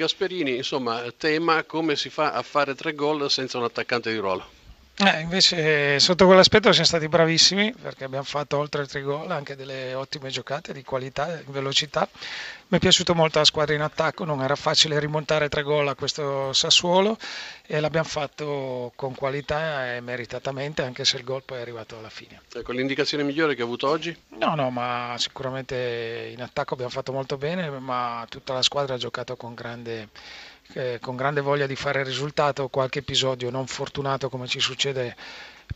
Gasperini, insomma, tema come si fa a fare tre gol senza un attaccante di ruolo. Eh, invece sotto quell'aspetto siamo stati bravissimi perché abbiamo fatto oltre tre gol anche delle ottime giocate di qualità e velocità. Mi è piaciuto molto la squadra in attacco, non era facile rimontare tre gol a questo Sassuolo e l'abbiamo fatto con qualità e meritatamente anche se il gol poi è arrivato alla fine. Ecco, l'indicazione migliore che ha avuto oggi? No, no, ma sicuramente in attacco abbiamo fatto molto bene, ma tutta la squadra ha giocato con grande eh, con grande voglia di fare risultato, qualche episodio non fortunato come ci succede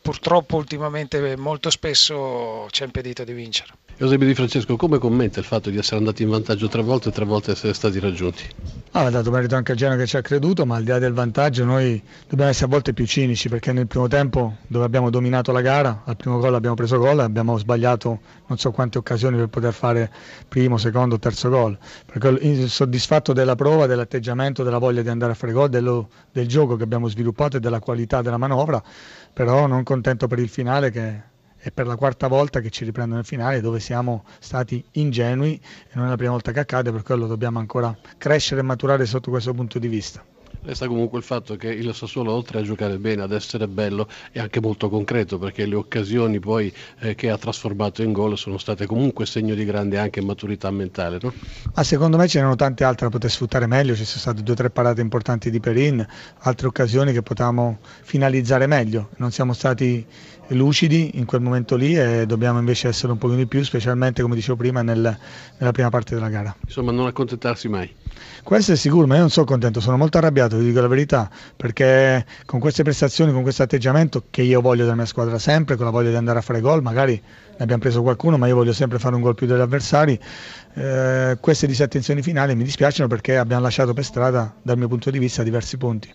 purtroppo ultimamente molto spesso ci ha impedito di vincere. Eusebio Di Francesco, come commenta il fatto di essere andati in vantaggio tre volte e tre volte essere stati raggiunti? Ah, ha dato merito anche al Genoa che ci ha creduto, ma al di là del vantaggio noi dobbiamo essere a volte più cinici perché nel primo tempo dove abbiamo dominato la gara, al primo gol abbiamo preso gol e abbiamo sbagliato non so quante occasioni per poter fare primo, secondo, terzo gol. Perché soddisfatto della prova, dell'atteggiamento, della voglia di andare a fare gol, dello, del gioco che abbiamo sviluppato e della qualità della manovra, però non contento per il finale che è per la quarta volta che ci riprendono nel finale dove siamo stati ingenui e non è la prima volta che accade, per quello dobbiamo ancora crescere e maturare sotto questo punto di vista. Resta comunque il fatto che il Sassuolo oltre a giocare bene, ad essere bello, è anche molto concreto perché le occasioni poi eh, che ha trasformato in gol sono state comunque segno di grande anche maturità mentale. No? Ma secondo me ce n'erano tante altre da poter sfruttare meglio, ci sono state due o tre parate importanti di Perin, altre occasioni che potevamo finalizzare meglio, non siamo stati lucidi in quel momento lì e dobbiamo invece essere un pochino di più, specialmente come dicevo prima nel, nella prima parte della gara. Insomma non accontentarsi mai. Questo è sicuro, ma io non sono contento, sono molto arrabbiato, vi dico la verità, perché con queste prestazioni, con questo atteggiamento che io voglio della mia squadra sempre, con la voglia di andare a fare gol, magari ne abbiamo preso qualcuno, ma io voglio sempre fare un gol più degli avversari, eh, queste disattenzioni finali mi dispiacciono perché abbiamo lasciato per strada, dal mio punto di vista, diversi punti.